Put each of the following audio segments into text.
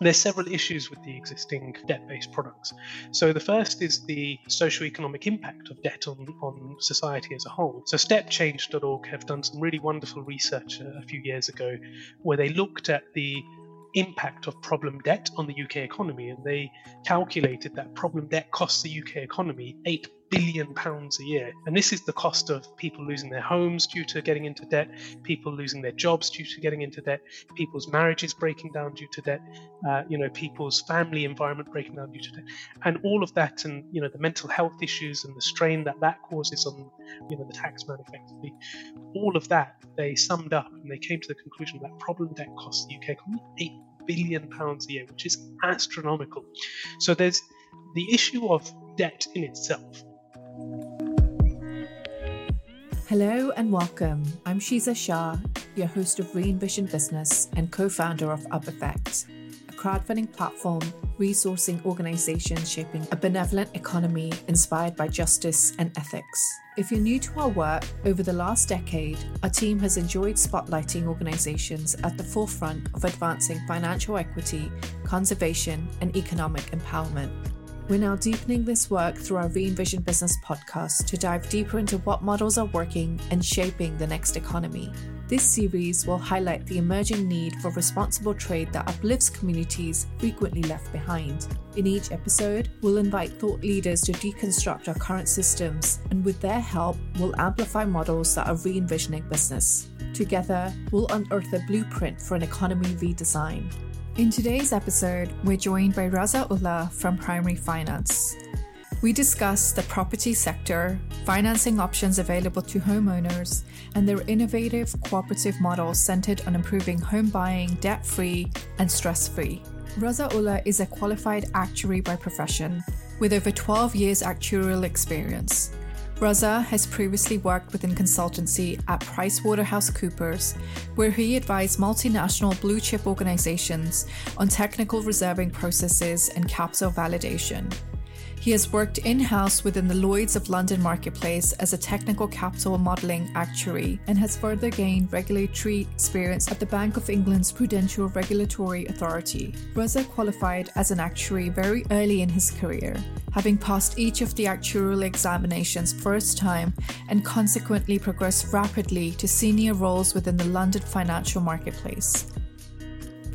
there's several issues with the existing debt-based products. So the first is the socio-economic impact of debt on, on society as a whole. So stepchange.org have done some really wonderful research a, few years ago where they looked at the impact of problem debt on the UK economy, and they calculated that problem debt costs the UK economy eight billion pounds a year. And this is the cost of people losing their homes due to getting into debt, people losing their jobs due to getting into debt, people's marriages breaking down due to debt, uh, you know, people's family environment breaking down due to debt, and all of that, and you know, the mental health issues and the strain that that causes on, you know, the taxman effectively. All of that they summed up and they came to the conclusion that problem debt costs the UK economy eight billion pounds a year, which is astronomical. So there's the issue of debt in itself Hello and welcome. I'm Shiza Shah, your host of Re-envision Business and co founder of Up Effect, a crowdfunding platform resourcing organizations shaping a benevolent economy inspired by justice and ethics. If you're new to our work, over the last decade, our team has enjoyed spotlighting organizations at the forefront of advancing financial equity, conservation, and economic empowerment. We're now deepening this work through our Re-envision Business podcast to dive deeper into what models are working and shaping the next economy. This series will highlight the emerging need for responsible trade that uplifts communities frequently left behind. In each episode, we'll invite thought leaders to deconstruct our current systems, and with their help, we'll amplify models that are re envisioning business. Together, we'll unearth a blueprint for an economy redesign. In today's episode, we're joined by Raza Ullah from Primary Finance. We discuss the property sector, financing options available to homeowners, and their innovative cooperative model centered on improving home buying debt free and stress free. Raza Ullah is a qualified actuary by profession with over 12 years actuarial experience. Raza has previously worked within consultancy at PricewaterhouseCoopers, where he advised multinational blue chip organizations on technical reserving processes and capital validation. He has worked in house within the Lloyd's of London marketplace as a technical capital modelling actuary and has further gained regulatory experience at the Bank of England's Prudential Regulatory Authority. Raza qualified as an actuary very early in his career, having passed each of the actuarial examinations first time and consequently progressed rapidly to senior roles within the London financial marketplace.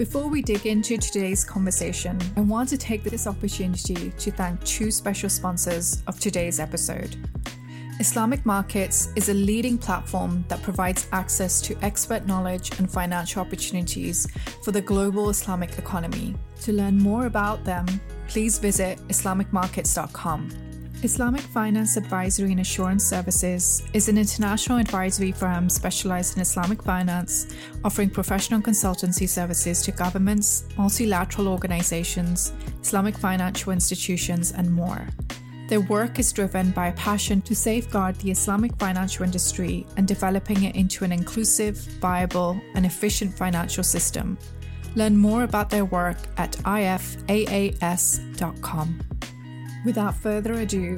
Before we dig into today's conversation, I want to take this opportunity to thank two special sponsors of today's episode. Islamic Markets is a leading platform that provides access to expert knowledge and financial opportunities for the global Islamic economy. To learn more about them, please visit IslamicMarkets.com. Islamic Finance Advisory and Assurance Services is an international advisory firm specialized in Islamic finance, offering professional consultancy services to governments, multilateral organizations, Islamic financial institutions, and more. Their work is driven by a passion to safeguard the Islamic financial industry and developing it into an inclusive, viable, and efficient financial system. Learn more about their work at ifaas.com. Without further ado,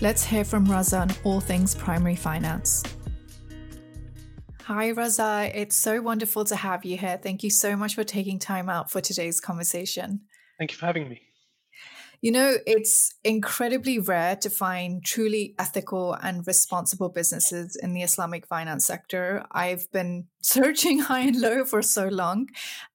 let's hear from Raza on all things primary finance. Hi, Raza. It's so wonderful to have you here. Thank you so much for taking time out for today's conversation. Thank you for having me. You know, it's incredibly rare to find truly ethical and responsible businesses in the Islamic finance sector. I've been searching high and low for so long,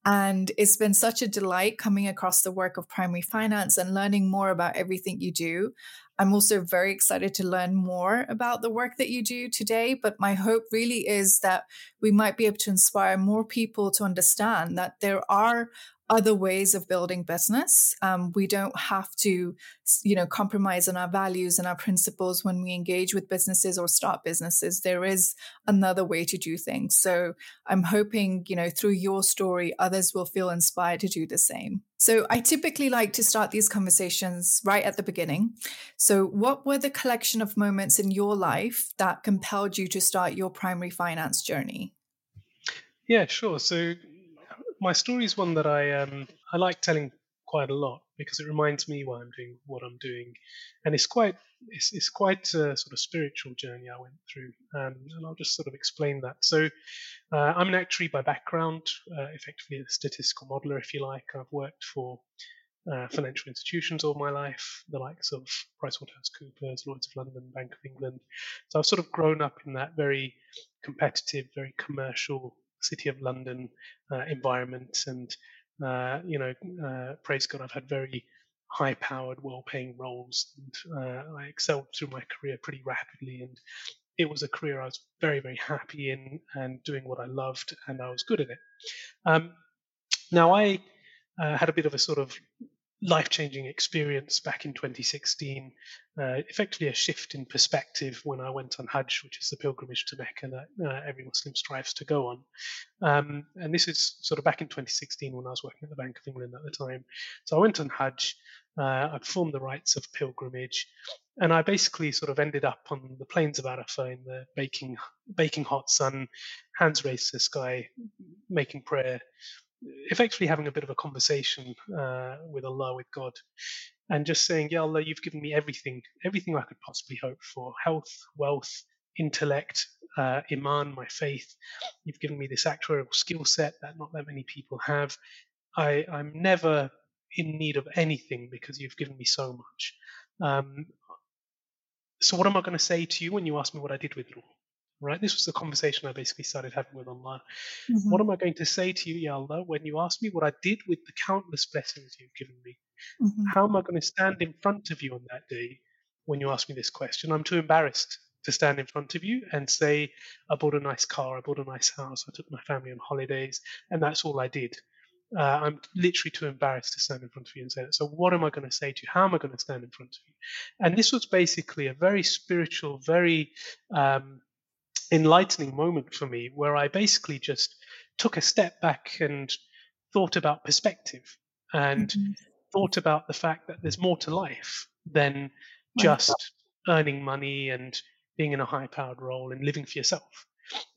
and it's been such a delight coming across the work of primary finance and learning more about everything you do. I'm also very excited to learn more about the work that you do today. But my hope really is that we might be able to inspire more people to understand that there are other ways of building business. Um, we don't have to, you know, compromise on our values and our principles when we engage with businesses or start businesses. There is another way to do things. So I'm hoping, you know, through your story, others will feel inspired to do the same. So I typically like to start these conversations right at the beginning. So what were the collection of moments in your life that compelled you to start your primary finance journey? Yeah, sure. So my story is one that I um, I like telling quite a lot because it reminds me why I'm doing what I'm doing, and it's quite it's, it's quite a sort of spiritual journey I went through, um, and I'll just sort of explain that. So, uh, I'm an actuary by background, uh, effectively a statistical modeler, if you like. I've worked for uh, financial institutions all my life, the likes of PricewaterhouseCoopers, Lloyd's of London, Bank of England. So I've sort of grown up in that very competitive, very commercial City of London uh, environment, and uh, you know, uh, praise God, I've had very high-powered, well-paying roles, and uh, I excelled through my career pretty rapidly, and it was a career I was very, very happy in and doing what I loved, and I was good at it. Um, now I uh, had a bit of a sort of life changing experience back in 2016, uh, effectively a shift in perspective when I went on Hajj, which is the pilgrimage to Mecca that uh, every Muslim strives to go on. Um, and this is sort of back in 2016 when I was working at the Bank of England at the time. So I went on Hajj, uh, I performed the rites of pilgrimage, and I basically sort of ended up on the plains of Arafah in the baking, baking hot sun, hands raised to the sky, making prayer effectively having a bit of a conversation uh, with Allah, with God, and just saying, "Ya Allah, you've given me everything, everything I could possibly hope for: health, wealth, intellect, uh, iman, my faith. You've given me this actuarial skill set that not that many people have. I, I'm never in need of anything because you've given me so much. Um, so, what am I going to say to you when you ask me what I did with it all? Right? This was the conversation I basically started having with Allah. Mm-hmm. What am I going to say to you, Ya Allah, when you ask me what I did with the countless blessings you've given me? Mm-hmm. How am I going to stand in front of you on that day when you ask me this question? I'm too embarrassed to stand in front of you and say, I bought a nice car, I bought a nice house, I took my family on holidays, and that's all I did. Uh, I'm literally too embarrassed to stand in front of you and say that. So, what am I going to say to you? How am I going to stand in front of you? And this was basically a very spiritual, very um, enlightening moment for me where I basically just took a step back and thought about perspective and mm-hmm. thought about the fact that there's more to life than just earning money and being in a high powered role and living for yourself,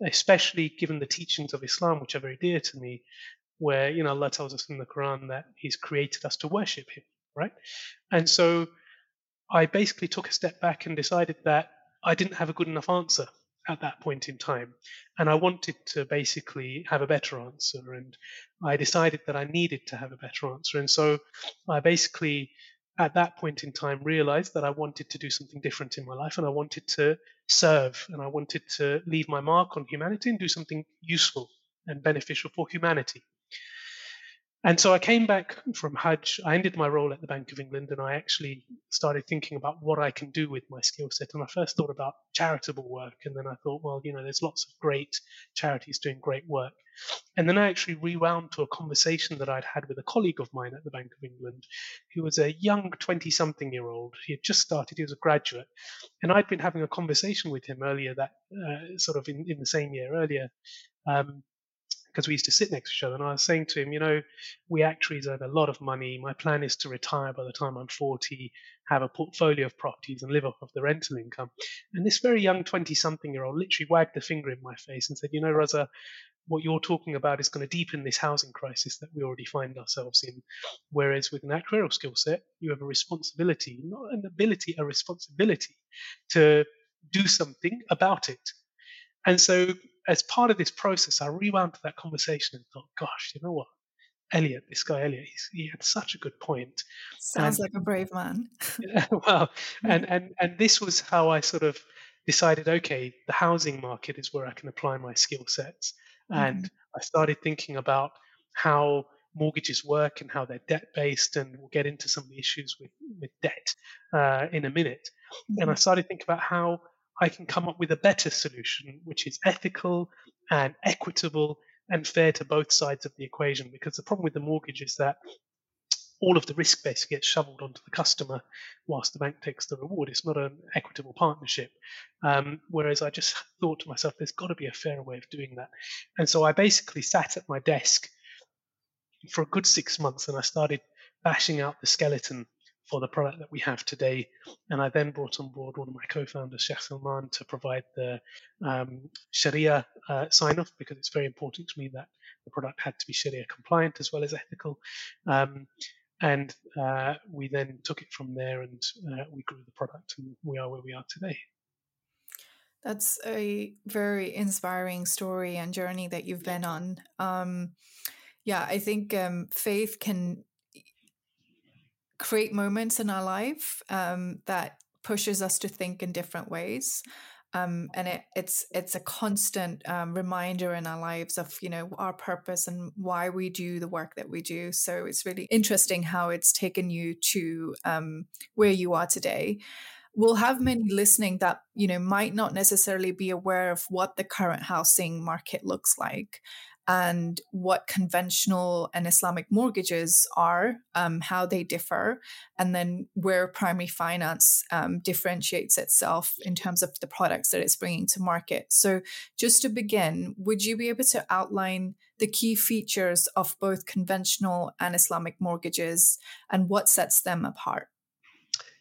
especially given the teachings of Islam, which are very dear to me, where, you know, Allah tells us in the Quran that He's created us to worship Him, right? And so I basically took a step back and decided that I didn't have a good enough answer at that point in time. And I wanted to basically have a better answer. And I decided that I needed to have a better answer. And so I basically, at that point in time, realized that I wanted to do something different in my life and I wanted to serve and I wanted to leave my mark on humanity and do something useful and beneficial for humanity. And so I came back from Hajj. I ended my role at the Bank of England and I actually started thinking about what I can do with my skill set. And I first thought about charitable work. And then I thought, well, you know, there's lots of great charities doing great work. And then I actually rewound to a conversation that I'd had with a colleague of mine at the Bank of England who was a young 20 something year old. He had just started, he was a graduate. And I'd been having a conversation with him earlier that uh, sort of in, in the same year earlier. Um, because we used to sit next to each other. And I was saying to him, you know, we actuaries earn a lot of money. My plan is to retire by the time I'm 40, have a portfolio of properties and live off of the rental income. And this very young 20 something year old literally wagged a finger in my face and said, you know, Raza, what you're talking about is going to deepen this housing crisis that we already find ourselves in. Whereas with an actuarial skill set, you have a responsibility, not an ability, a responsibility to do something about it. And so as part of this process, I rewound to that conversation and thought, gosh, you know what? Elliot, this guy Elliot, he had such a good point. Sounds and, like a brave man. yeah, well, and, and and this was how I sort of decided, okay, the housing market is where I can apply my skill sets. And mm-hmm. I started thinking about how mortgages work and how they're debt based, and we'll get into some of the issues with, with debt uh, in a minute. Mm-hmm. And I mm-hmm. started thinking about how I can come up with a better solution, which is ethical and equitable and fair to both sides of the equation. Because the problem with the mortgage is that all of the risk basically gets shoveled onto the customer whilst the bank takes the reward. It's not an equitable partnership. Um, whereas I just thought to myself, there's got to be a fairer way of doing that. And so I basically sat at my desk for a good six months and I started bashing out the skeleton for the product that we have today. And I then brought on board one of my co-founders, Sheikh Salman, to provide the um, Sharia uh, sign-off because it's very important to me that the product had to be Sharia compliant as well as ethical. Um, and uh, we then took it from there and uh, we grew the product and we are where we are today. That's a very inspiring story and journey that you've been on. Um, yeah, I think um, faith can create moments in our life um, that pushes us to think in different ways. Um, and it, it's it's a constant um, reminder in our lives of you know our purpose and why we do the work that we do. So it's really interesting how it's taken you to um, where you are today. We'll have many listening that you know might not necessarily be aware of what the current housing market looks like and what conventional and Islamic mortgages are, um, how they differ, and then where primary finance um, differentiates itself in terms of the products that it's bringing to market. So, just to begin, would you be able to outline the key features of both conventional and Islamic mortgages and what sets them apart?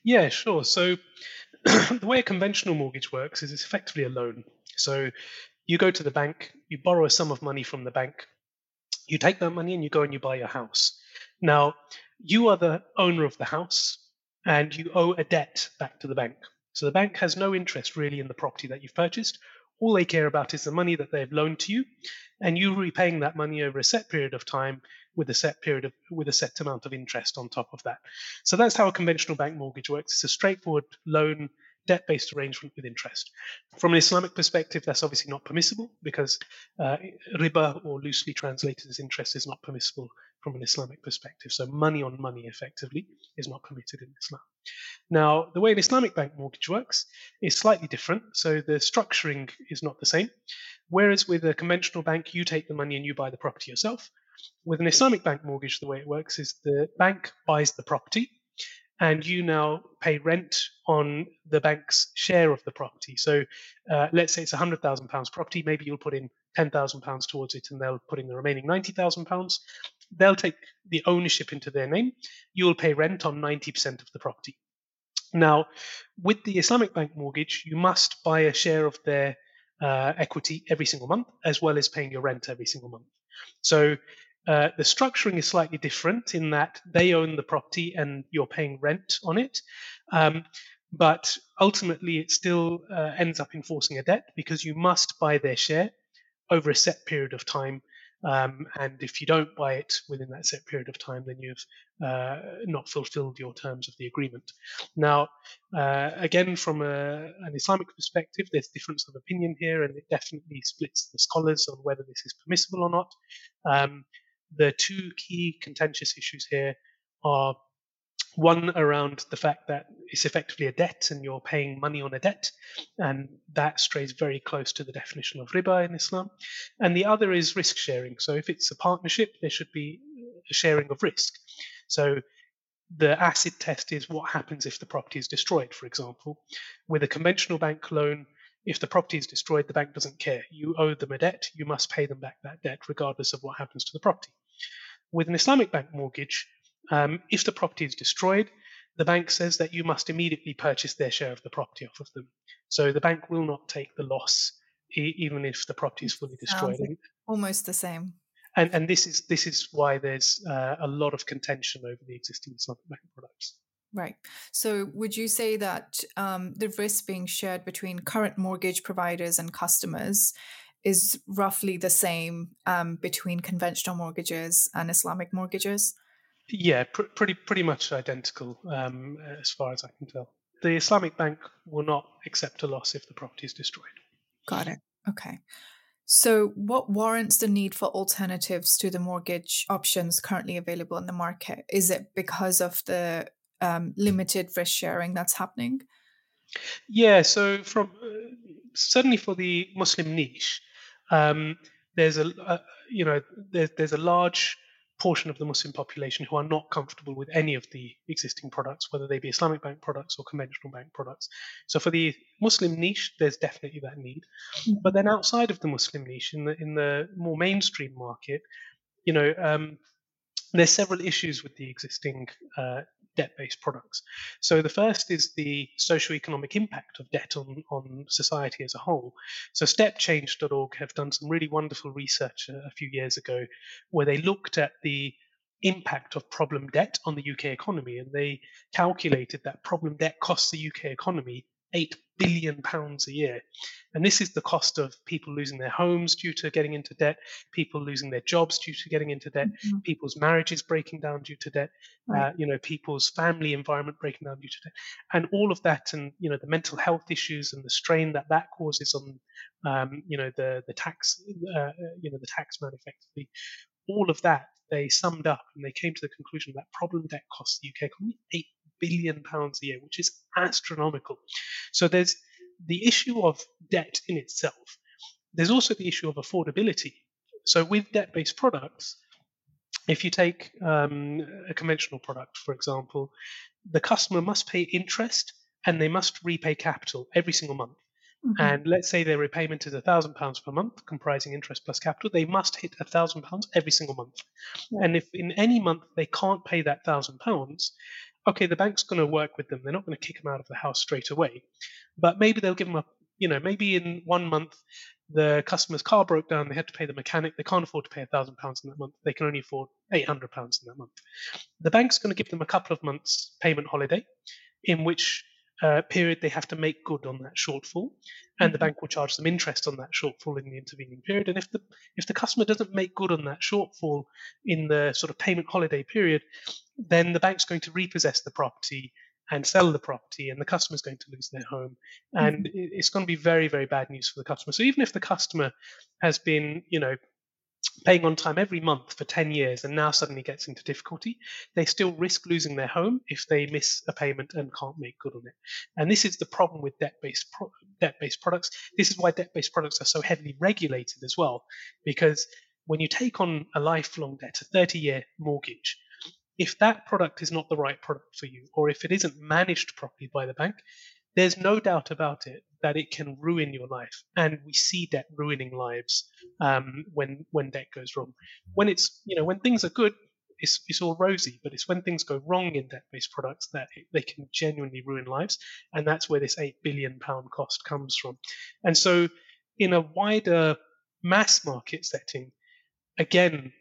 Yeah, sure. So, the way a conventional mortgage works is it's effectively a loan. So you go to the bank, you borrow a sum of money from the bank, you take that money and you go and you buy your house. Now, you are the owner of the house and you owe a debt back to the bank. So the bank has no interest really in the property that you've purchased. All they care about is the money that they've loaned to you, and you repaying that money over a set period of time with a set period of with a set amount of interest on top of that. So that's how a conventional bank mortgage works. It's a straightforward loan debt based arrangement with interest. From an Islamic perspective, that's obviously not permissible because uh, riba, or loosely translated as interest, is not permissible from an Islamic perspective. So, money on money effectively is not permitted in Islam. Now, the way an Islamic bank mortgage works is slightly different. So, the structuring is not the same. Whereas with a conventional bank, you take the money and you buy the property yourself. With an Islamic bank mortgage, the way it works is the bank buys the property and you now pay rent on the bank's share of the property. So uh, let's say it's a hundred thousand pounds property. Maybe you'll put in ten thousand pounds towards it, and they'll put in the remaining ninety thousand pounds. They'll take the ownership into their name. You'll pay rent on ninety percent of the property. Now, with the Islamic bank mortgage, you must buy a share of their uh, equity every single month, as well as paying your rent every single month. So uh, the structuring is slightly different in that they own the property and you're paying rent on it. Um, but ultimately, it still uh, ends up enforcing a debt because you must buy their share over a set period of time. Um, and if you don't buy it within that set period of time, then you've uh, not fulfilled your terms of the agreement. Now, uh, again, from a, an Islamic perspective, there's difference of opinion here, and it definitely splits the scholars on whether this is permissible or not. Um, the two key contentious issues here are one around the fact that it's effectively a debt and you're paying money on a debt, and that strays very close to the definition of riba in Islam. And the other is risk sharing. So if it's a partnership, there should be a sharing of risk. So the acid test is what happens if the property is destroyed, for example. With a conventional bank loan, if the property is destroyed, the bank doesn't care. You owe them a debt, you must pay them back that debt, regardless of what happens to the property. With an Islamic bank mortgage, um, if the property is destroyed, the bank says that you must immediately purchase their share of the property off of them. So the bank will not take the loss, e- even if the property is fully destroyed. almost the same. And, and this is this is why there's uh, a lot of contention over the existing Islamic bank products. Right. So, would you say that um, the risk being shared between current mortgage providers and customers is roughly the same um, between conventional mortgages and Islamic mortgages? Yeah, pr- pretty pretty much identical um, as far as I can tell. The Islamic bank will not accept a loss if the property is destroyed. Got it. Okay. So, what warrants the need for alternatives to the mortgage options currently available in the market? Is it because of the um, limited risk sharing that's happening? Yeah. So, from uh, certainly for the Muslim niche, um, there's a, a, you know there's there's a large portion of the Muslim population who are not comfortable with any of the existing products, whether they be Islamic bank products or conventional bank products. So for the Muslim niche, there's definitely that need. Mm-hmm. But then outside of the Muslim niche, in the in the more mainstream market, you know, um, there's several issues with the existing uh, debt-based products. So the first is the socio-economic impact of debt on, on society as a whole. So stepchange.org have done some really wonderful research a, a few years ago where they looked at the impact of problem debt on the UK economy, and they calculated that problem debt costs the UK economy eight billion pounds a year. And this is the cost of people losing their homes due to getting into debt, people losing their jobs due to getting into debt, mm-hmm. people's marriages breaking down due to debt, right. uh, you know, people's family environment breaking down due to debt, and all of that, and you know, the mental health issues and the strain that that causes on, um, you know, the the tax, uh, you know, the tax man effectively. All of that they summed up and they came to the conclusion that problem debt costs the UK economy eight billion pounds a year, which is astronomical. So there's the issue of debt in itself. There's also the issue of affordability. So with debt-based products, if you take um, a conventional product, for example, the customer must pay interest and they must repay capital every single month. Mm-hmm. And let's say their repayment is £1,000 per month, comprising interest plus capital, they must hit £1,000 every single month. Yeah. And if in any month they can't pay that £1,000, okay, the bank's going to work with them. They're not going to kick them out of the house straight away, but maybe they'll give them a, you know, maybe in one month the customer's car broke down. They had to pay the mechanic. They can't afford to pay a thousand pounds in that month. They can only afford eight hundred pounds in that month. The bank's going to give them a couple of months payment holiday, in which uh, period they have to make good on that shortfall, and the mm-hmm. bank will charge them interest on that shortfall in the intervening period. And if the if the customer doesn't make good on that shortfall in the sort of payment holiday period, then the bank's going to repossess the property and sell the property, and the customer's going to lose their home, and mm-hmm. it's going to be very very bad news for the customer. So even if the customer has been you know paying on time every month for 10 years and now suddenly gets into difficulty, they still risk losing their home if they miss a payment and can't make good on it. And this is the problem with debt-based pro- debt-based products. This is why debt-based products are so heavily regulated as well, because when you take on a lifelong debt, a 30-year mortgage, if that product is not the right product for you, or if it isn't managed properly by the bank, there's no doubt about it that it can ruin your life, and we see debt ruining lives um, when when debt goes wrong. When it's you know when things are good, it's it's all rosy, but it's when things go wrong in debt-based products that it, they can genuinely ruin lives, and that's where this eight billion pound cost comes from. And so, in a wider mass market setting, again,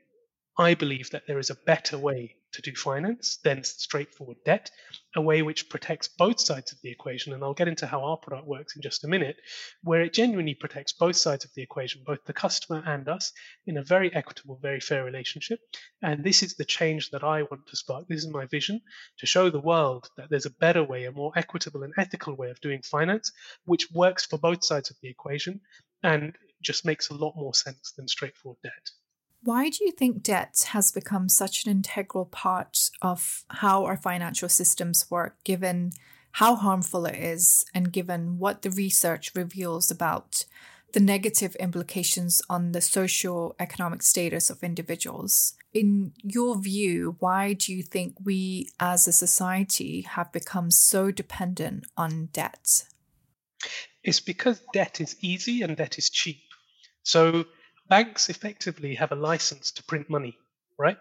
I believe that there is a better way to do finance than straightforward debt, a way which protects both sides of the equation. And I'll get into how our product works in just a minute, where it genuinely protects both sides of the equation, both the customer and us, in a very equitable, very fair relationship. And this is the change that I want to spark. This is my vision to show the world that there's a better way, a more equitable and ethical way of doing finance, which works for both sides of the equation and just makes a lot more sense than straightforward debt. Why do you think debt has become such an integral part of how our financial systems work, given how harmful it is and given what the research reveals about the negative implications on the socio-economic status of individuals? In your view, why do you think we as a society have become so dependent on debt? It's because debt is easy and debt is cheap. So banks effectively have a license to print money, right?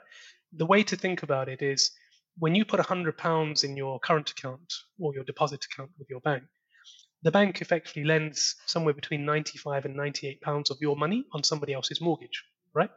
The way to think about it is when you put £100 in your current account or your deposit account with your bank, the bank effectively lends somewhere between 95 and 98 pounds of your money on somebody else's mortgage, right?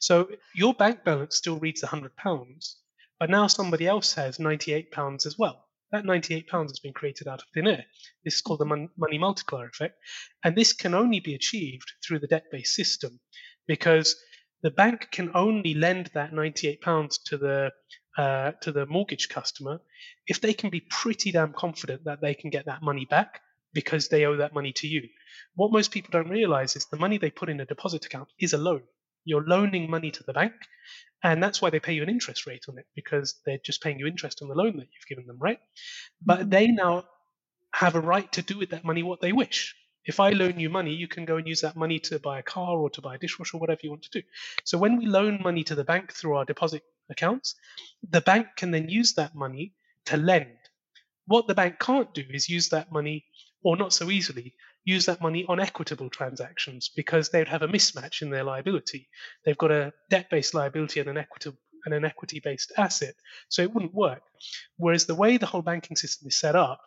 So your bank balance still reads 100 pounds, but now somebody else has 98 pounds as well. That 98 pounds has been created out of thin air. This is called the money multiplier effect, and this can only be achieved through the debt-based system because the bank can only lend that 98 pounds to the uh, to the mortgage customer if they can be pretty damn confident that they can get that money back because they owe that money to you. What most people don't realize is the money they put in a deposit account is a loan. You're loaning money to the bank, and that's why they pay you an interest rate on it because they're just paying you interest on the loan that you've given them, right? But mm-hmm. they now have a right to do with that money what they wish. If I loan you money, you can go and use that money to buy a car or to buy a dishwasher or whatever you want to do. So when we loan money to the bank through our deposit accounts, the bank can then use that money to lend. What the bank can't do is use that money, or not so easily, use that money on equitable transactions because they'd have a mismatch in their liability. They've got a debt based liability and an equitable and an equity based asset. So it wouldn't work. Whereas the way the whole banking system is set up,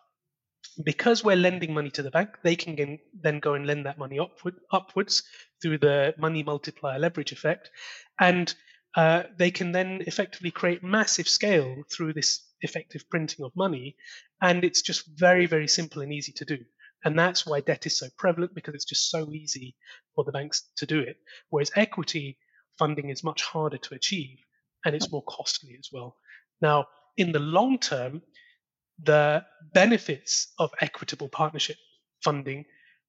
because we're lending money to the bank, they can then go and lend that money upward, upwards through the money multiplier leverage effect. And uh, they can then effectively create massive scale through this effective printing of money. And it's just very, very simple and easy to do. And that's why debt is so prevalent because it's just so easy for the banks to do it. Whereas equity funding is much harder to achieve and it's more costly as well. Now, in the long term, the benefits of equitable partnership funding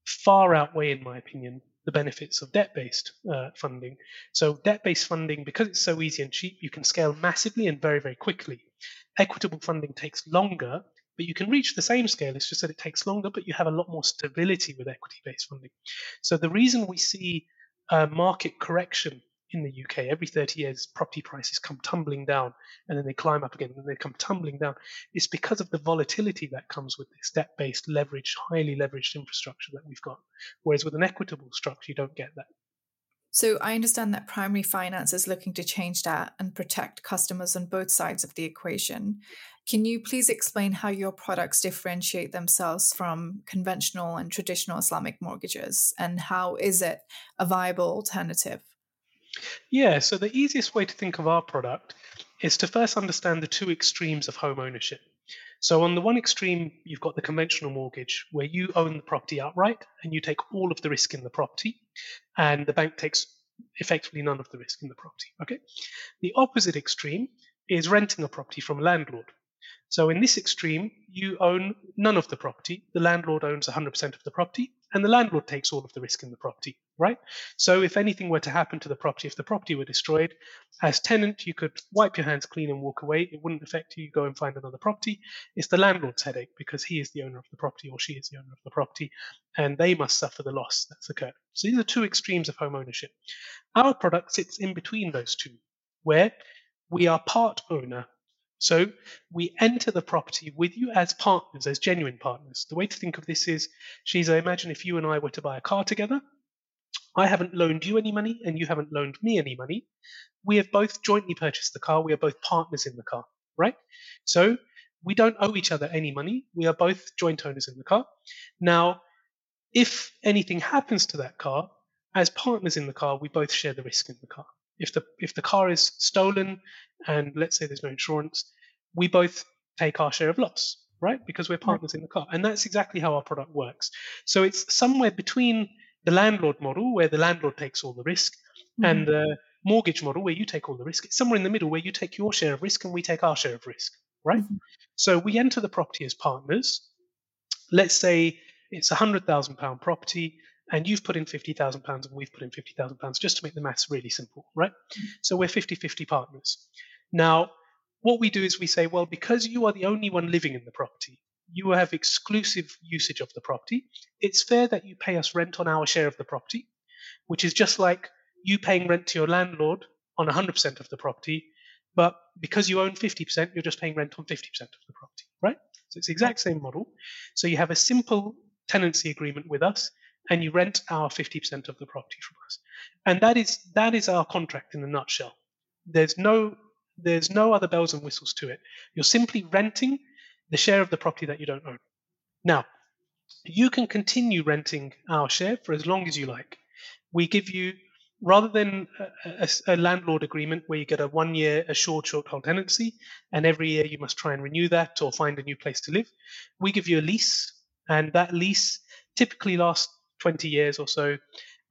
far outweigh, in my opinion, the benefits of debt based uh, funding. So, debt based funding, because it's so easy and cheap, you can scale massively and very, very quickly. Equitable funding takes longer, but you can reach the same scale. It's just that it takes longer, but you have a lot more stability with equity based funding. So, the reason we see a market correction in the UK, every 30 years, property prices come tumbling down and then they climb up again and then they come tumbling down. It's because of the volatility that comes with this debt based, leveraged, highly leveraged infrastructure that we've got. Whereas with an equitable structure, you don't get that. So I understand that primary finance is looking to change that and protect customers on both sides of the equation. Can you please explain how your products differentiate themselves from conventional and traditional Islamic mortgages and how is it a viable alternative? Yeah, so the easiest way to think of our product is to first understand the two extremes of home ownership. So, on the one extreme, you've got the conventional mortgage where you own the property outright and you take all of the risk in the property, and the bank takes effectively none of the risk in the property. Okay. The opposite extreme is renting a property from a landlord. So, in this extreme, you own none of the property, the landlord owns 100% of the property, and the landlord takes all of the risk in the property right? So if anything were to happen to the property, if the property were destroyed, as tenant, you could wipe your hands clean and walk away. It wouldn't affect you. You go and find another property. It's the landlord's headache because he is the owner of the property or she is the owner of the property, and they must suffer the loss that's occurred. So these are two extremes of home ownership. Our product sits in between those two, where we are part owner. So we enter the property with you as partners, as genuine partners. The way to think of this is, Shiza, imagine if you and I were to buy a car together I haven't loaned you any money and you haven't loaned me any money. We have both jointly purchased the car. We are both partners in the car, right? So we don't owe each other any money. We are both joint owners in the car. Now, if anything happens to that car, as partners in the car, we both share the risk in the car. If the if the car is stolen and let's say there's no insurance, we both take our share of loss, right? Because we're partners in the car. And that's exactly how our product works. So it's somewhere between the landlord model where the landlord takes all the risk mm-hmm. and the mortgage model where you take all the risk. It's somewhere in the middle where you take your share of risk and we take our share of risk, right? Mm-hmm. So we enter the property as partners. Let's say it's a hundred thousand pound property and you've put in fifty thousand pounds and we've put in fifty thousand pounds just to make the maths really simple, right? So we're 50-50 partners. Now, what we do is we say, well, because you are the only one living in the property, you have exclusive usage of the property. It's fair that you pay us rent on our share of the property, which is just like you paying rent to your landlord on 100% of the property, but because you own 50%, you're just paying rent on 50% of the property, right? So it's the exact same model. So you have a simple tenancy agreement with us, and you rent our 50% of the property from us. And that is that is our contract in a nutshell. There's no there's no other bells and whistles to it. You're simply renting the share of the property that you don't own. Now, you can continue renting our share for as long as you like. We give you, rather than a, a, a landlord agreement where you get a one year assured short hold tenancy, and every year you must try and renew that or find a new place to live, we give you a lease, and that lease typically lasts 20 years or so.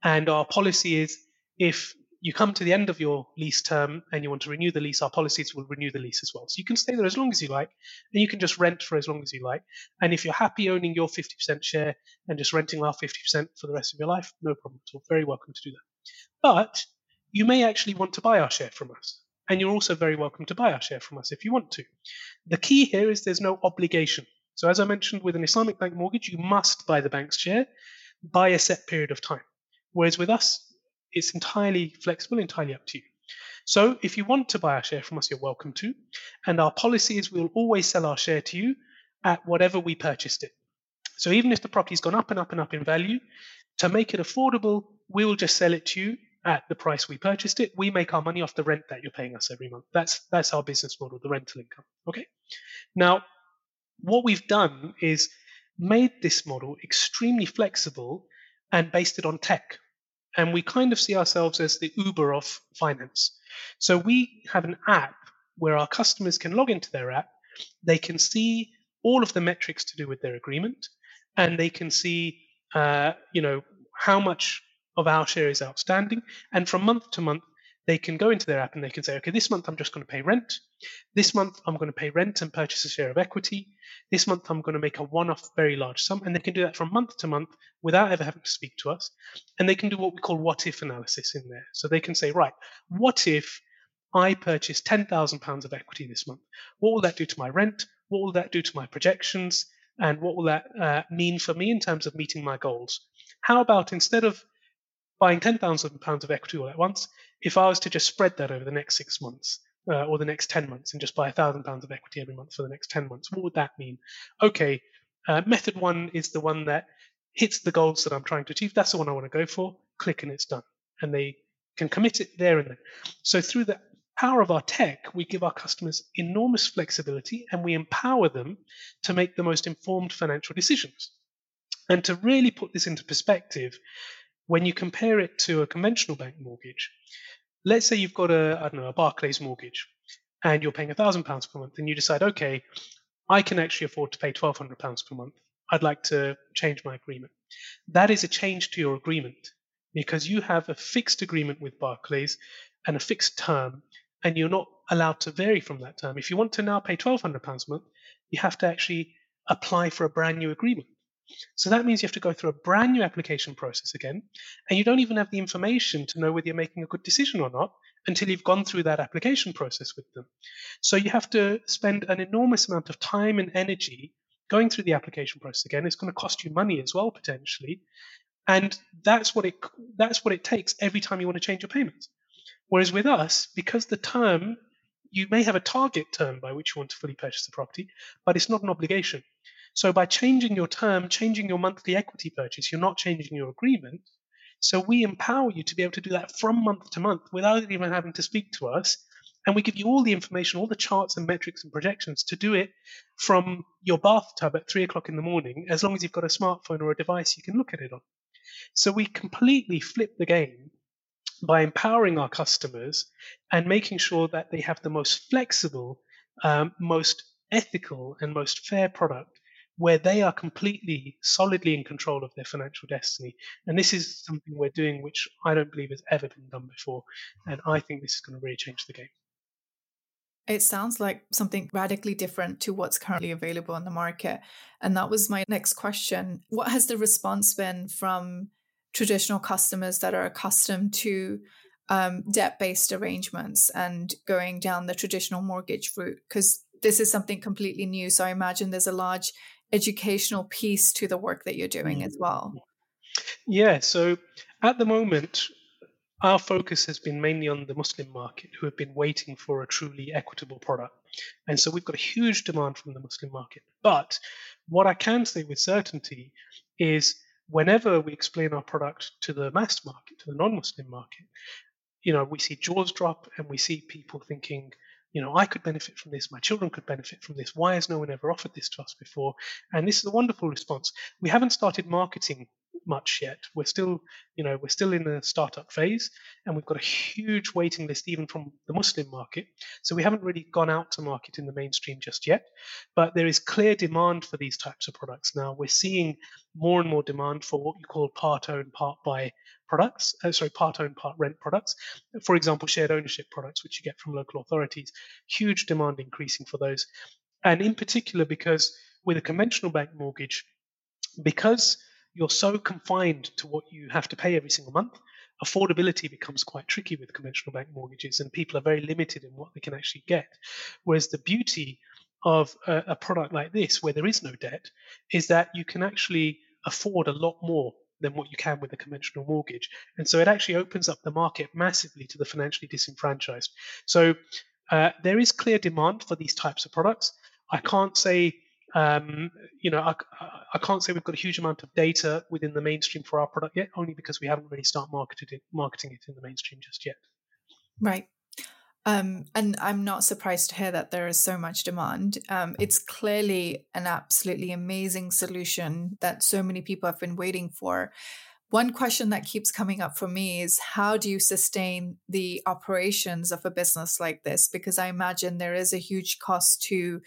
And our policy is if you come to the end of your lease term and you want to renew the lease, our policies will renew the lease as well. So you can stay there as long as you like, and you can just rent for as long as you like. And if you're happy owning your 50% share and just renting our 50% for the rest of your life, no problem at all. Very welcome to do that. But you may actually want to buy our share from us. And you're also very welcome to buy our share from us if you want to. The key here is there's no obligation. So, as I mentioned, with an Islamic bank mortgage, you must buy the bank's share by a set period of time. Whereas with us, it's entirely flexible, entirely up to you. So if you want to buy our share from us, you're welcome to. And our policy is we'll always sell our share to you at whatever we purchased it. So even if the property's gone up and up and up in value, to make it affordable, we will just sell it to you at the price we purchased it. We make our money off the rent that you're paying us every month. That's that's our business model, the rental income. Okay. Now, what we've done is made this model extremely flexible and based it on tech. And we kind of see ourselves as the Uber of finance. So we have an app where our customers can log into their app, they can see all of the metrics to do with their agreement, and they can see, uh, you know, how much of our share is outstanding, and from month to month they can go into their app and they can say, okay, this month I'm just going to pay rent. This month I'm going to pay rent and purchase a share of equity. This month I'm going to make a one off very large sum. And they can do that from month to month without ever having to speak to us. And they can do what we call what if analysis in there. So they can say, right, what if I purchase £10,000 of equity this month? What will that do to my rent? What will that do to my projections? And what will that uh, mean for me in terms of meeting my goals? How about instead of buying £10,000 of equity all at once, if I was to just spread that over the next six months uh, or the next 10 months and just buy £1,000 of equity every month for the next 10 months, what would that mean? Okay, uh, method one is the one that hits the goals that I'm trying to achieve. That's the one I want to go for. Click and it's done. And they can commit it there and then. So through the power of our tech, we give our customers enormous flexibility and we empower them to make the most informed financial decisions. And to really put this into perspective, when you compare it to a conventional bank mortgage, let's say you've got a, I don't know, a Barclays mortgage and you're paying £1,000 per month and you decide, okay, I can actually afford to pay £1,200 per month. I'd like to change my agreement. That is a change to your agreement because you have a fixed agreement with Barclays and a fixed term, and you're not allowed to vary from that term. If you want to now pay £1,200 a month, you have to actually apply for a brand new agreement. So that means you have to go through a brand new application process again, and you don't even have the information to know whether you're making a good decision or not until you've gone through that application process with them. So you have to spend an enormous amount of time and energy going through the application process again. It's going to cost you money as well potentially, and that's what it that's what it takes every time you want to change your payments. Whereas with us, because the term you may have a target term by which you want to fully purchase the property, but it's not an obligation. So by changing your term, changing your monthly equity purchase, you're not changing your agreement. So we empower you to be able to do that from month to month without even having to speak to us. And we give you all the information, all the charts and metrics and projections to do it from your bathtub at three o'clock in the morning, as long as you've got a smartphone or a device you can look at it on. So we completely flip the game by empowering our customers and making sure that they have the most flexible, um, most ethical, and most fair product where they are completely solidly in control of their financial destiny. And this is something we're doing which I don't believe has ever been done before. And I think this is going to really change the game. It sounds like something radically different to what's currently available on the market. And that was my next question. What has the response been from traditional customers that are accustomed to um, debt based arrangements and going down the traditional mortgage route? Because this is something completely new. So I imagine there's a large educational piece to the work that you're doing as mm-hmm. well. Yeah, so at the moment, our focus has been mainly on the Muslim market, who have been waiting for a truly equitable product. And so we've got a huge demand from the Muslim market. But what I can say with certainty is whenever we explain our product to the mass market, to the non Muslim market, you know, we see jaws drop and we see people thinking, you know, I could benefit from this, my children could benefit from this. Why has no one ever offered this to us before? And this is a wonderful response. We haven't started marketing much yet. We're still, you know, we're still in the startup phase, and we've got a huge waiting list even from the Muslim market. So we haven't really gone out to market in the mainstream just yet. But there is clear demand for these types of products now. We're seeing more and more demand for what you call part own, part buy products, uh, sorry, part owned, part rent products. For example, shared ownership products, which you get from local authorities. Huge demand increasing for those. And in particular, because with a conventional bank mortgage, because you're so confined to what you have to pay every single month, affordability becomes quite tricky with conventional bank mortgages, and people are very limited in what they can actually get. Whereas the beauty of a, a product like this, where there is no debt, is that you can actually afford a lot more than what you can with a conventional mortgage. And so it actually opens up the market massively to the financially disenfranchised. So uh, there is clear demand for these types of products. I can't say, um, you know, I, I, can't say we've got a huge amount of data within the mainstream for our product yet, only because we haven't really started marketed it, marketing it in the mainstream just yet. Right. Um, and I'm not surprised to hear that there is so much demand. Um, it's clearly an absolutely amazing solution that so many people have been waiting for. one question that keeps coming up for me is how do you sustain the operations of a business like this? Because I imagine there is a huge cost to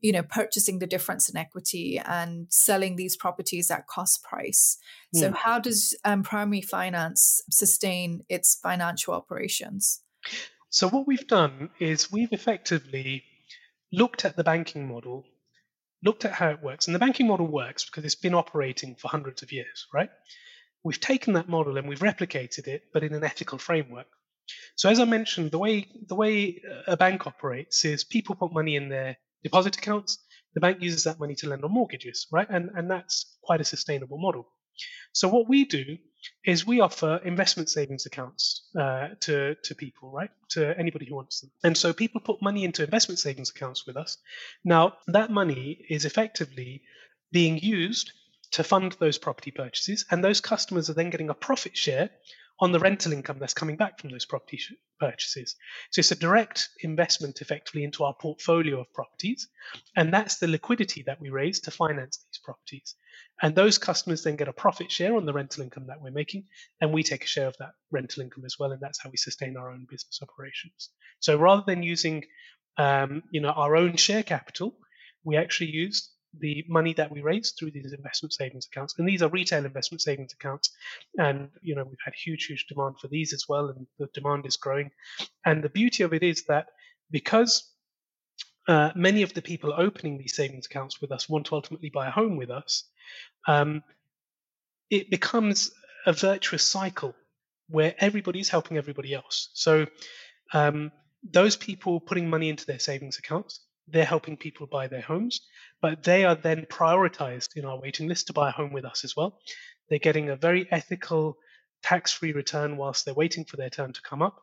you know purchasing the difference in equity and selling these properties at cost price. So hmm. how does um, primary finance sustain its financial operations? So what we've done is we've effectively looked at the banking model looked at how it works and the banking model works because it's been operating for hundreds of years right? We've taken that model and we've replicated it but in an ethical framework. So as i mentioned the way the way a bank operates is people put money in their deposit accounts. The bank uses that money to lend on mortgages, right? And, and that's quite a sustainable model. So what we do is we offer investment savings accounts uh, to to people, right? To anybody who wants them. And so people put money into investment savings accounts with us. Now that money is effectively being used to fund those property purchases, and those customers are then getting a profit share on the rental income that's coming back from those property sh- purchases. So it's a direct investment effectively into our portfolio of properties. And that's the liquidity that we raise to finance these properties. And those customers then get a profit share on the rental income that we're making. And we take a share of that rental income as well. And that's how we sustain our own business operations. So rather than using um, you know, our own share capital, we actually use the money that we raise through these investment savings accounts. And these are retail investment savings accounts. And, you know, we've had huge, huge demand for these as well. And the demand is growing. And the beauty of it is that because uh, many of the people opening these savings accounts with us want to ultimately buy a home with us, um, it becomes a virtuous cycle where everybody's helping everybody else. So um, those people putting money into their savings accounts, they're helping people buy their homes, but they are then prioritized in our waiting list to buy a home with us as well. They're getting a very ethical, tax free return whilst they're waiting for their turn to come up.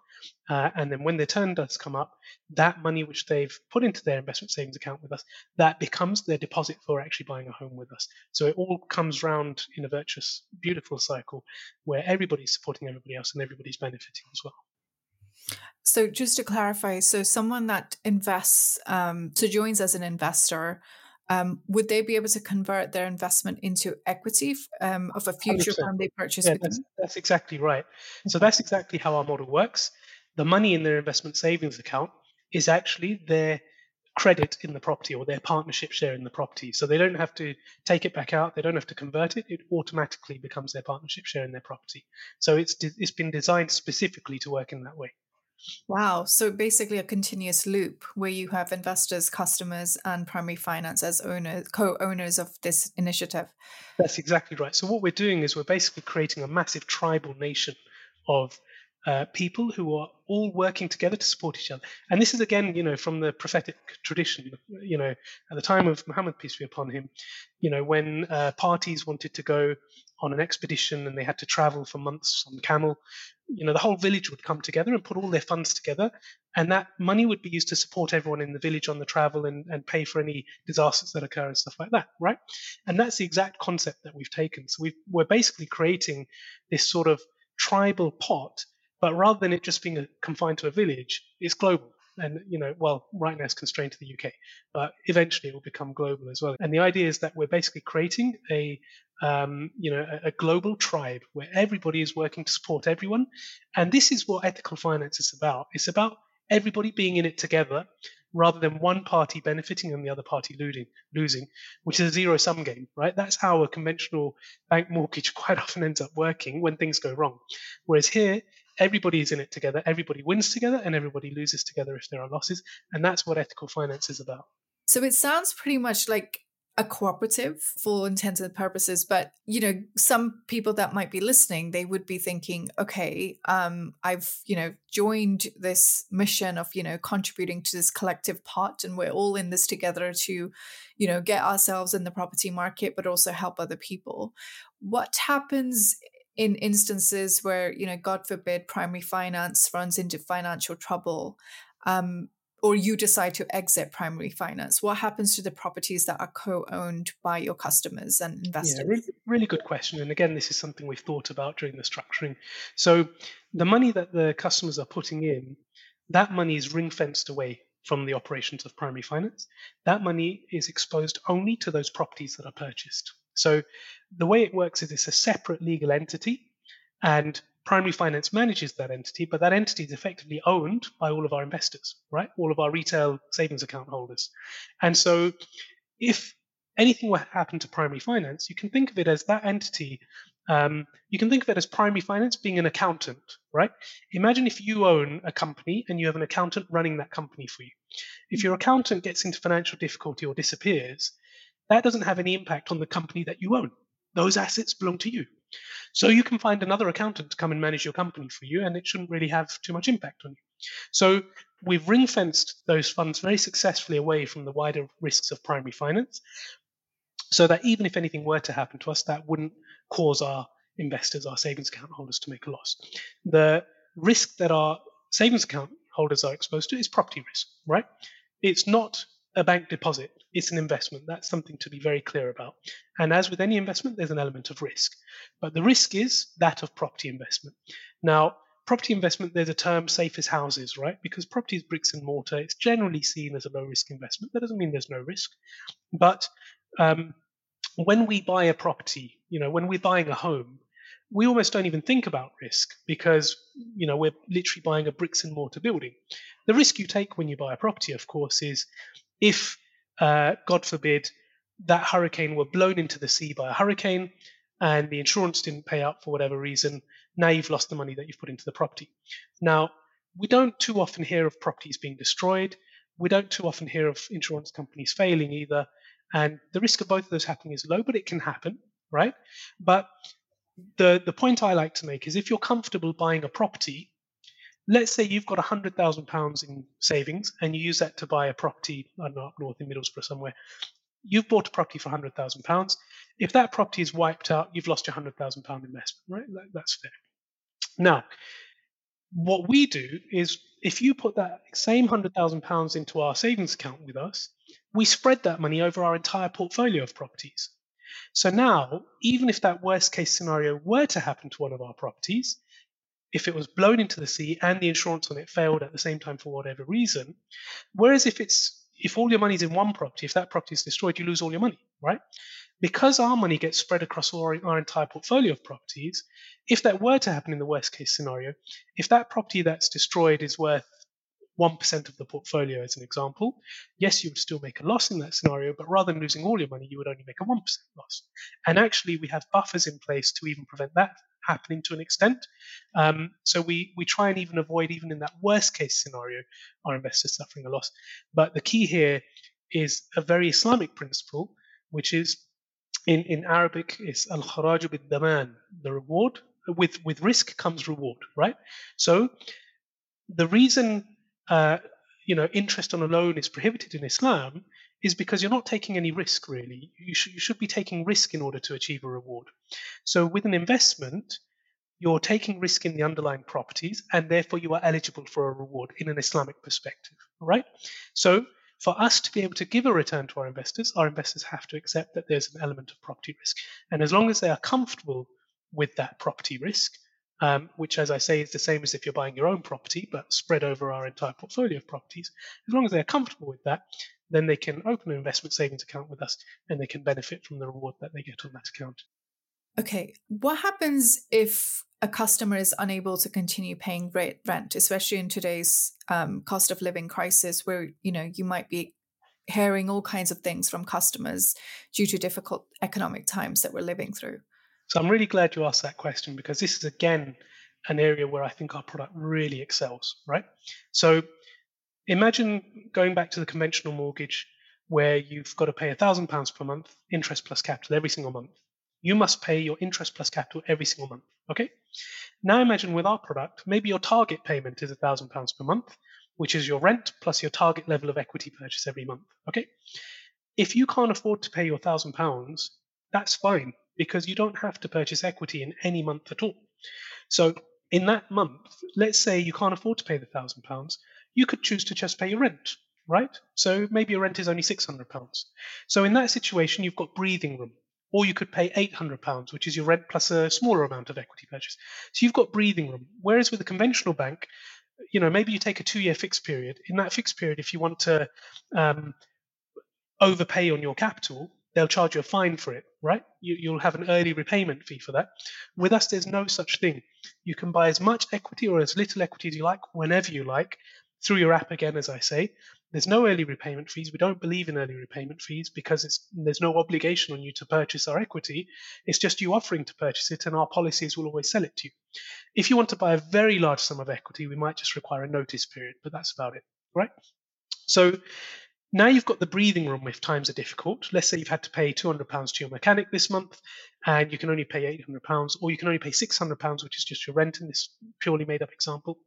Uh, and then when their turn does come up, that money which they've put into their investment savings account with us, that becomes their deposit for actually buying a home with us. So it all comes round in a virtuous, beautiful cycle where everybody's supporting everybody else and everybody's benefiting as well. So just to clarify, so someone that invests, um, so joins as an investor, um, would they be able to convert their investment into equity um, of a future 100%. firm they purchase? Yeah, that's, that's, exactly right. So that's exactly how our model works. The money in their investment savings account is actually their credit in the property or their partnership share in the property. So they don't have to take it back out. They don't have to convert it. It automatically becomes their partnership share in their property. So it's it's been designed specifically to work in that way. Wow. So basically a continuous loop where you have investors, customers, and primary finance as owners, co-owners of this initiative. That's exactly right. So what we're doing is we're basically creating a massive tribal nation of uh, people who are all working together to support each other. And this is again, you know, from the prophetic tradition. You know, at the time of Muhammad, peace be upon him, you know, when uh, parties wanted to go on an expedition and they had to travel for months on camel, you know, the whole village would come together and put all their funds together, and that money would be used to support everyone in the village on the travel and, and pay for any disasters that occur and stuff like that, right? And that's the exact concept that we've taken. So we we're basically creating this sort of tribal pot but rather than it just being a, confined to a village, it's global. And you know, well, right now it's constrained to the UK, but eventually it will become global as well. And the idea is that we're basically creating a um, you know, a, a, global tribe where everybody is working to support everyone. And this is what ethical finance is about. It's about everybody being in it together rather than one party benefiting and the other party losing, losing, which is a zero sum game, right? That's how a conventional bank mortgage quite often ends up working when things go wrong. Whereas here, everybody is in it together, everybody wins together, and everybody loses together if there are losses. And that's what ethical finance is about. So it sounds pretty much like a cooperative for intents and purposes but you know some people that might be listening they would be thinking okay um i've you know joined this mission of you know contributing to this collective pot and we're all in this together to you know get ourselves in the property market but also help other people what happens in instances where you know god forbid primary finance runs into financial trouble um, or you decide to exit primary finance what happens to the properties that are co-owned by your customers and investors? yeah, really, really good question and again this is something we've thought about during the structuring. So the money that the customers are putting in that money is ring fenced away from the operations of primary finance. That money is exposed only to those properties that are purchased So the way it works is it's a separate legal entity, and primary finance manages that entity, but that entity is effectively owned by all of our investors, right? All of our retail savings account holders. And so if anything were to happen to primary finance, you can think of it as that entity. Um, you can think of it as primary finance being an accountant, right? Imagine if you own a company and you have an accountant running that company for you. If your accountant gets into financial difficulty or disappears, that doesn't have any impact on the company that you own. Those assets belong to you. So you can find another accountant to come and manage your company for you, and it shouldn't really have too much impact on you. So we've ring fenced those funds very successfully away from the wider risks of primary finance, so that even if anything were to happen to us, that wouldn't cause our investors, our savings account holders, to make a loss. The risk that our savings account holders are exposed to is property risk, right? It's not a bank deposit, it's an investment. That's something to be very clear about. And as with any investment, there's an element of risk. But the risk is that of property investment. Now, property investment, there's a term safe as houses, right? Because property is bricks and mortar. It's generally seen as a low risk investment. That doesn't mean there's no risk. But um, when we buy a property, you know, when we're buying a home, we almost don't even think about risk because you know we're literally buying a bricks and mortar building. The risk you take when you buy a property, of course, is if, uh, God forbid, that hurricane were blown into the sea by a hurricane and the insurance didn't pay out for whatever reason, now you've lost the money that you've put into the property. Now, we don't too often hear of properties being destroyed. We don't too often hear of insurance companies failing either. And the risk of both of those happening is low, but it can happen, right? But the, the point I like to make is if you're comfortable buying a property let's say you've got £100,000 in savings and you use that to buy a property, I don't know, up north in Middlesbrough somewhere. You've bought a property for £100,000. If that property is wiped out, you've lost your £100,000 investment, right? That's fair. Now, what we do is if you put that same £100,000 into our savings account with us, we spread that money over our entire portfolio of properties. So now, even if that worst case scenario were to happen to one of our properties, if it was blown into the sea and the insurance on it failed at the same time for whatever reason. Whereas if it's if all your money's in one property, if that property is destroyed, you lose all your money, right? Because our money gets spread across our, our entire portfolio of properties, if that were to happen in the worst case scenario, if that property that's destroyed is worth 1% of the portfolio, as an example, yes, you would still make a loss in that scenario, but rather than losing all your money, you would only make a 1% loss. And actually, we have buffers in place to even prevent that happening to an extent. Um, so we we try and even avoid even in that worst case scenario our investors suffering a loss. But the key here is a very Islamic principle, which is in, in Arabic is al kharaj bid daman, the reward with with risk comes reward, right? So the reason uh, you know interest on a loan is prohibited in Islam is because you're not taking any risk really. You should, you should be taking risk in order to achieve a reward. So with an investment, you're taking risk in the underlying properties and therefore you are eligible for a reward in an Islamic perspective. Right? So for us to be able to give a return to our investors, our investors have to accept that there's an element of property risk. And as long as they are comfortable with that property risk, um, which, as I say, is the same as if you're buying your own property, but spread over our entire portfolio of properties. As long as they're comfortable with that, then they can open an investment savings account with us and they can benefit from the reward that they get on that account. Okay, what happens if a customer is unable to continue paying rent, especially in today's um, cost of living crisis, where you know you might be hearing all kinds of things from customers due to difficult economic times that we're living through? So I'm really glad you asked that question because this is again an area where I think our product really excels, right? So imagine going back to the conventional mortgage where you've got to pay a £1,000 per month, interest plus capital every single month. You must pay your interest plus capital every single month. Okay? Now imagine with our product, maybe your target payment is a £1,000 per month, which is your rent plus your target level of equity purchase every month. Okay? If you can't afford to pay your £1,000, that's fine because you don't have to purchase equity in any month at all. So in that month, let's say you can't afford to pay the thousand pounds, you could choose to just pay your rent, right? So maybe your rent is only six hundred pounds. So in that situation, you've got breathing room. Or you could pay eight hundred pounds, which is your rent plus a smaller amount of equity purchase. So you've got breathing room. Whereas with a conventional bank, you know, maybe you take a two-year fixed period. In that fixed period, if you want to um, overpay on your capital, they'll charge you a fine for it, right? You, will have an early repayment fee for that. With us, there's no such thing. You can buy as much equity or as little equity as you like, whenever you like, through your app again, as I say. There's no early repayment fees. We don't believe in early repayment fees because there's no obligation on you to purchase our equity. It's just you offering to purchase it, and our policies will always sell it to you. If you want to buy a very large sum of equity, we might just require a notice period, but that's about it, right? So now you've got the breathing room if times are difficult. Let's say you've had to pay £200 to your mechanic this month and you can only pay £800, or you can only pay £600, which is just your rent in this purely made up example.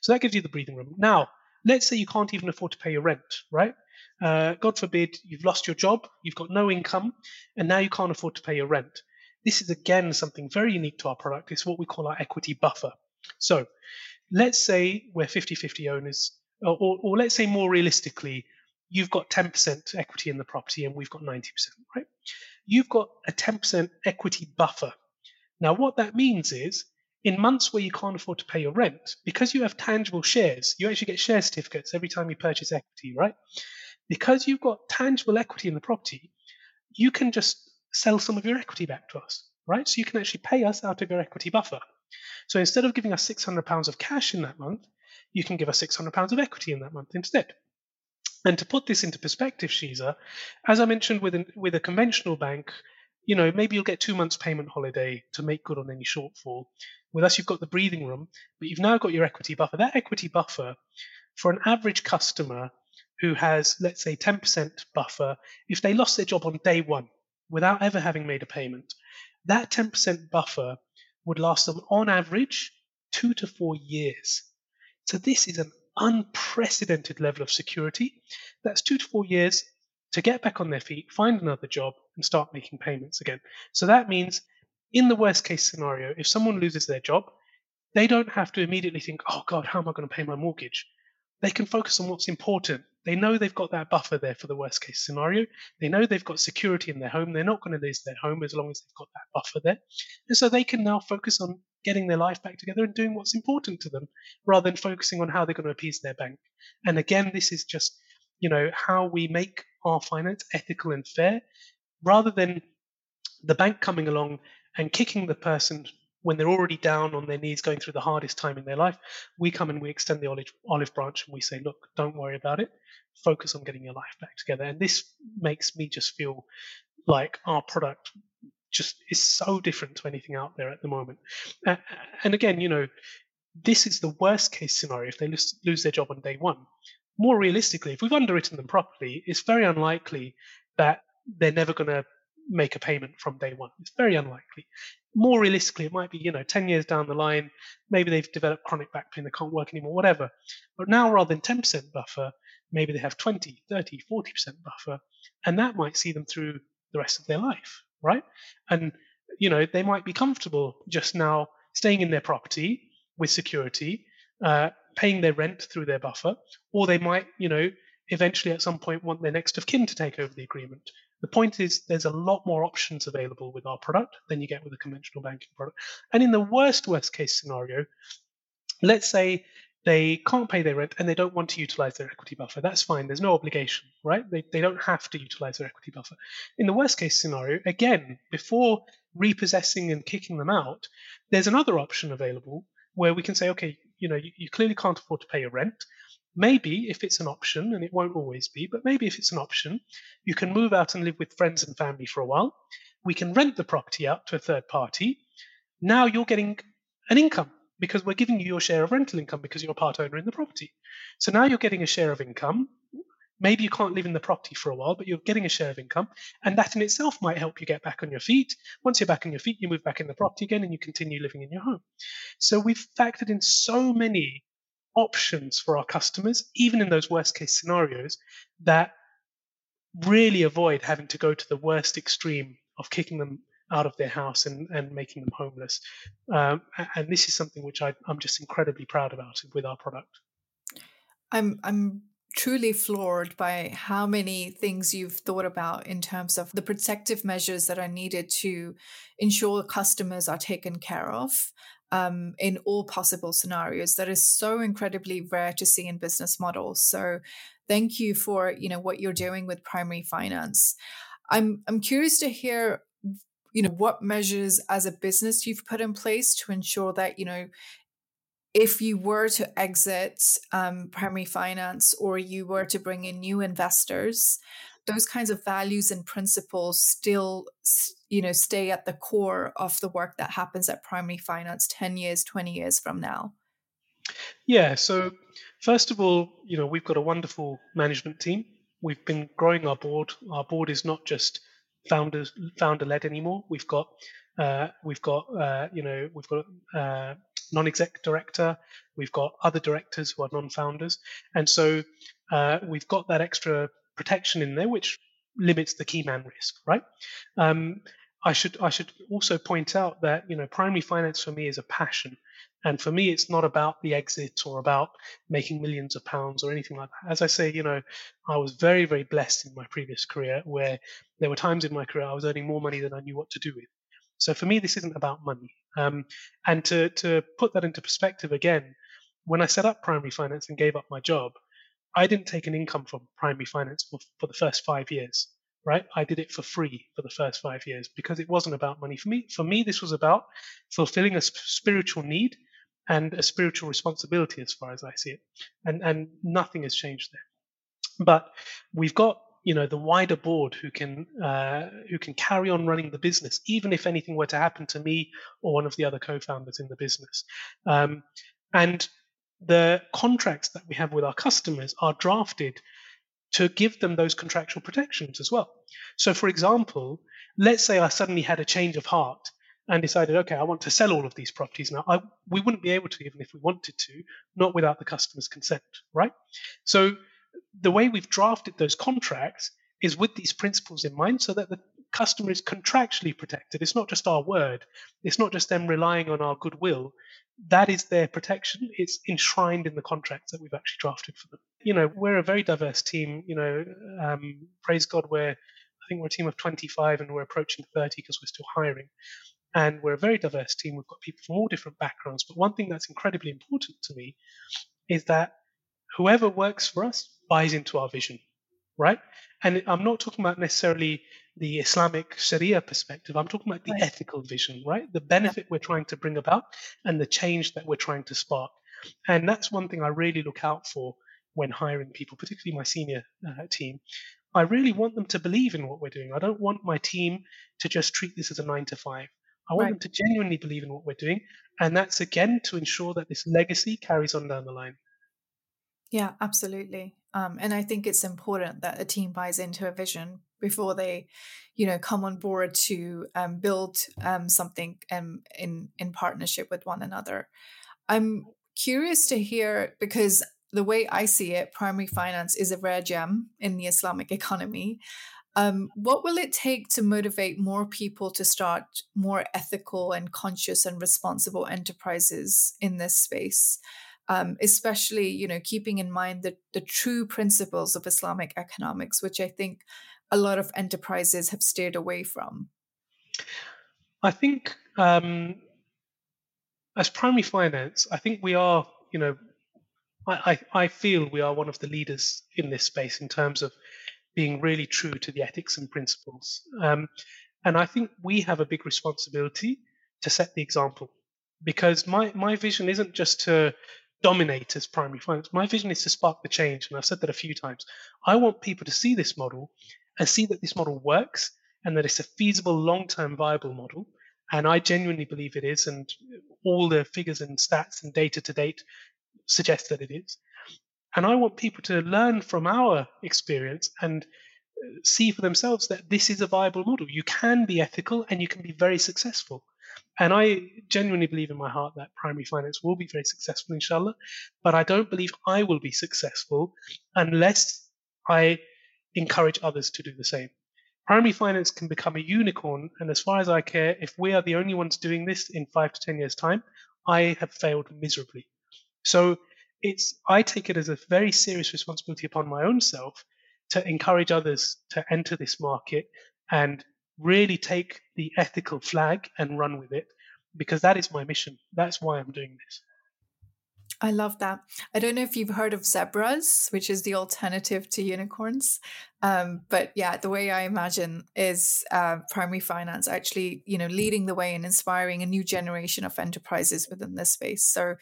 So that gives you the breathing room. Now, let's say you can't even afford to pay your rent, right? Uh, God forbid you've lost your job, you've got no income, and now you can't afford to pay your rent. This is again something very unique to our product. It's what we call our equity buffer. So let's say we're 50 50 owners, or, or, or let's say more realistically, you've got 10% equity in the property and we've got 90%, right? You've got a 10% equity buffer. Now, what that means is in months where you can't afford to pay your rent, because you have tangible shares, you actually get share certificates every time you purchase equity, right? Because you've got tangible equity in the property, you can just sell some of your equity back to us, right? So you can actually pay us out of your equity buffer. So instead of giving us £600 of cash in that month, you can give us £600 of equity in that month instead. And to put this into perspective, Shiza, as I mentioned with, an, with a conventional bank, you know, maybe you'll get two months payment holiday to make good on any shortfall. With us, you've got the breathing room, but you've now got your equity buffer. That equity buffer, for an average customer who has, let's say, 10% buffer, if they lost their job on day one without ever having made a payment, that 10% buffer would last them on average two to four years. So this is an unprecedented level of security. That's two to four years to get back on their feet, find another job, and start making payments again. So that means in the worst case scenario, if someone loses their job, they don't have to immediately think, oh God, how am I going to pay my mortgage? They can focus on what's important. They know they've got that buffer there for the worst case scenario. They know they've got security in their home. They're not going to lose their home as long as they've got that buffer there. And so they can now focus on getting their life back together and doing what's important to them rather than focusing on how they're going to appease their bank. And again, this is just, you know, how we make our finance ethical and fair rather than the bank coming along and kicking the person when they're already down on their knees going through the hardest time in their life. We come and we extend the olive, olive branch and we say look don't worry about it. Focus on getting your life back together. And this makes me just feel like our product just is so different to anything out there at the moment uh, and again you know this is the worst case scenario if they lose, lose their job on day one more realistically if we've underwritten them properly it's very unlikely that they're never going to make a payment from day one. It's very unlikely. More realistically, it might be, you know, 10 years down the line, maybe they've developed chronic back pain, they can't work anymore, whatever. But now rather than 10% buffer, maybe they have 20, 30, 40% buffer, and that might see them through the rest of their life, right? And, you know, they might be comfortable just now staying in their property with security, uh, paying their rent through their buffer, or they might, you know, eventually at some point want their next of kin to take over the agreement. The point is, there's a lot more options available with our product than you get with a conventional banking product. And in the worst, worst case scenario, let's say they can't pay their rent and they don't want to utilize their equity buffer. That's fine. There's no obligation, right? They, they don't have to utilize their equity buffer. In the worst case scenario, again, before repossessing and kicking them out, there's another option available where we can say, okay, you know, you, you clearly can't afford to pay your rent. Maybe if it's an option, and it won't always be, but maybe if it's an option, you can move out and live with friends and family for a while. We can rent the property out to a third party. Now you're getting an income because we're giving you your share of rental income because you're a part owner in the property. So now you're getting a share of income. Maybe you can't live in the property for a while, but you're getting a share of income. And that in itself might help you get back on your feet. Once you're back on your feet, you move back in the property again and you continue living in your home. So we've factored in so many options for our customers, even in those worst case scenarios, that really avoid having to go to the worst extreme of kicking them out of their house and, and making them homeless. Um, and this is something which I, I'm just incredibly proud about with our product. I'm I'm truly floored by how many things you've thought about in terms of the protective measures that are needed to ensure customers are taken care of um, in all possible scenarios. That is so incredibly rare to see in business models. So, thank you for you know what you're doing with primary finance. I'm I'm curious to hear you know what measures as a business you've put in place to ensure that you know if you were to exit um, primary finance or you were to bring in new investors those kinds of values and principles still you know stay at the core of the work that happens at primary finance 10 years 20 years from now? Yeah so first of all you know we've got a wonderful management team. We've been growing our board. Our board is not just founders founder led anymore. We've got uh, we've got uh, you know we've got uh, non-exec director. We've got other directors who are non-founders. And so uh, we've got that extra protection in there, which limits the key man risk, right? Um, I should I should also point out that you know primary finance for me is a passion, and for me it's not about the exit or about making millions of pounds or anything like that. As I say, you know, I was very very blessed in my previous career where there were times in my career I was earning more money than I knew what to do with. So for me, this isn't about money. Um, and to to put that into perspective again, when I set up primary finance and gave up my job, I didn't take an income from primary finance for, for the first five years, right? I did it for free for the first five years because it wasn't about money for me. For me, this was about fulfilling a spiritual need and a spiritual responsibility as far as I see it. And, and nothing has changed there. But we've got you know the wider board who can uh, who can carry on running the business even if anything were to happen to me or one of the other co-founders in the business um, and the contracts that we have with our customers are drafted to give them those contractual protections as well. So, for example, let's say I suddenly had a change of heart and decided, okay, I want to sell all of these properties now. I, we wouldn't be able to, even if we wanted to, not without the customer's consent, right? So, the way we've drafted those contracts is with these principles in mind so that the customer is contractually protected. It's not just our word, it's not just them relying on our goodwill that is their protection. It's enshrined in the contracts that we've actually drafted for them. You know, we're a very diverse team. You know, um, praise God, we're I think we're a team of 25 and we're approaching 30 because we're still hiring. And we're a very diverse team. We've got people from all different backgrounds. But one thing that's incredibly important to me is that whoever works for us buys into our vision, right? And I'm not talking about necessarily the Islamic Sharia perspective. I'm talking about the right. ethical vision, right? The benefit yeah. we're trying to bring about and the change that we're trying to spark. And that's one thing I really look out for when hiring people, particularly my senior uh, team. I really want them to believe in what we're doing. I don't want my team to just treat this as a nine to five. I want right. them to genuinely believe in what we're doing. And that's again to ensure that this legacy carries on down the line. Yeah, absolutely. Um, and I think it's important that a team buys into a vision before they, you know, come on board to um, build um, something um, in in partnership with one another. I'm curious to hear because the way I see it, primary finance is a rare gem in the Islamic economy. Um, what will it take to motivate more people to start more ethical and conscious and responsible enterprises in this space? Um, especially you know keeping in mind the, the true principles of Islamic economics, which I think a lot of enterprises have steered away from. I think um, as primary finance, I think we are, you know, I, I, I feel we are one of the leaders in this space in terms of being really true to the ethics and principles. Um, and I think we have a big responsibility to set the example because my, my vision isn't just to dominate as primary finance. My vision is to spark the change, and I've said that a few times. I want people to see this model and see that this model works and that it's a feasible, long term, viable model. And I genuinely believe it is, and all the figures and stats and data to date suggest that it is. And I want people to learn from our experience and uh, see for themselves that this is a viable model. You can be ethical and you can be very successful. And I genuinely believe in my heart that primary finance will be very successful, inshallah. But I don't believe I will be successful unless I encourage others to do the same. Primary finance can become a unicorn, and as far as I care, if we are the only ones doing this in five to ten years' time, I have failed miserably. So it's I take it as a very serious responsibility upon my own self to encourage others to enter this market and really take the ethical flag and run with it because that is my mission. That's why I'm doing this. I love that. I don't know if you've heard of zebras, which is the alternative to unicorns. Um, but yeah, the way I imagine is uh, primary finance actually, you know, leading the way and inspiring a new generation of enterprises within this space. So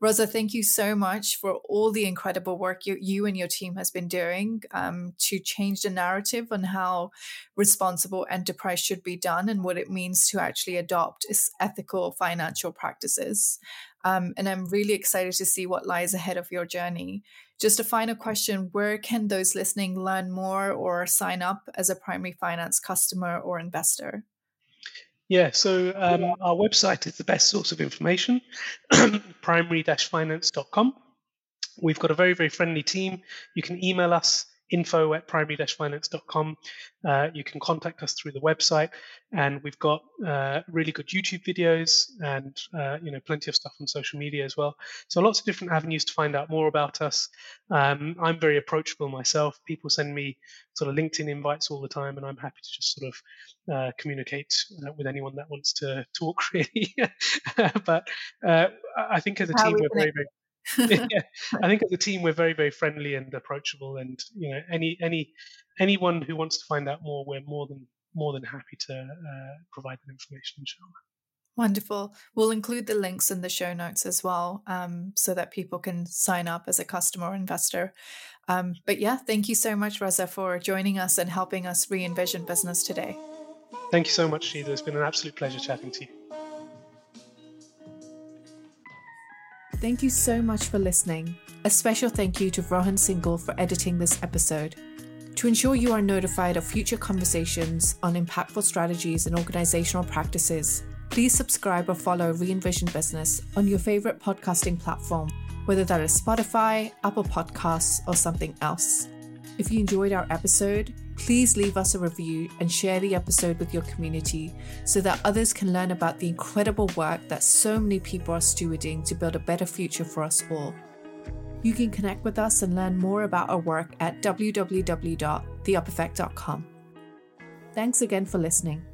Rosa, thank you so much for all the incredible work you, you and your team has been doing um, to change the narrative on how responsible enterprise should be done and what it means to actually adopt ethical financial practices. Um, and I'm really excited to see what lies ahead of your journey. Just a final question Where can those listening learn more or sign up as a primary finance customer or investor? Yeah, so um, our website is the best source of information, primary-finance.com. We've got a very, very friendly team. You can email us info at primary-finance.com. Uh, you can contact us through the website, and we've got uh, really good YouTube videos and uh, you know plenty of stuff on social media as well. So lots of different avenues to find out more about us. Um, I'm very approachable myself. People send me sort of LinkedIn invites all the time, and I'm happy to just sort of uh, communicate uh, with anyone that wants to talk really. but uh, I think as a team, we're very, very yeah, I think as a team we're very very friendly and approachable, and you know any any anyone who wants to find out more, we're more than more than happy to uh, provide that information. Inshallah. Wonderful. We'll include the links in the show notes as well, um, so that people can sign up as a customer or investor. Um, but yeah, thank you so much, Reza, for joining us and helping us re envision business today. Thank you so much, Sheila. It's been an absolute pleasure chatting to you. Thank you so much for listening. A special thank you to Rohan Singhal for editing this episode. To ensure you are notified of future conversations on impactful strategies and organizational practices, please subscribe or follow Reinvision Business on your favorite podcasting platform, whether that is Spotify, Apple Podcasts, or something else. If you enjoyed our episode, please leave us a review and share the episode with your community so that others can learn about the incredible work that so many people are stewarding to build a better future for us all. You can connect with us and learn more about our work at www.theupeffect.com. Thanks again for listening.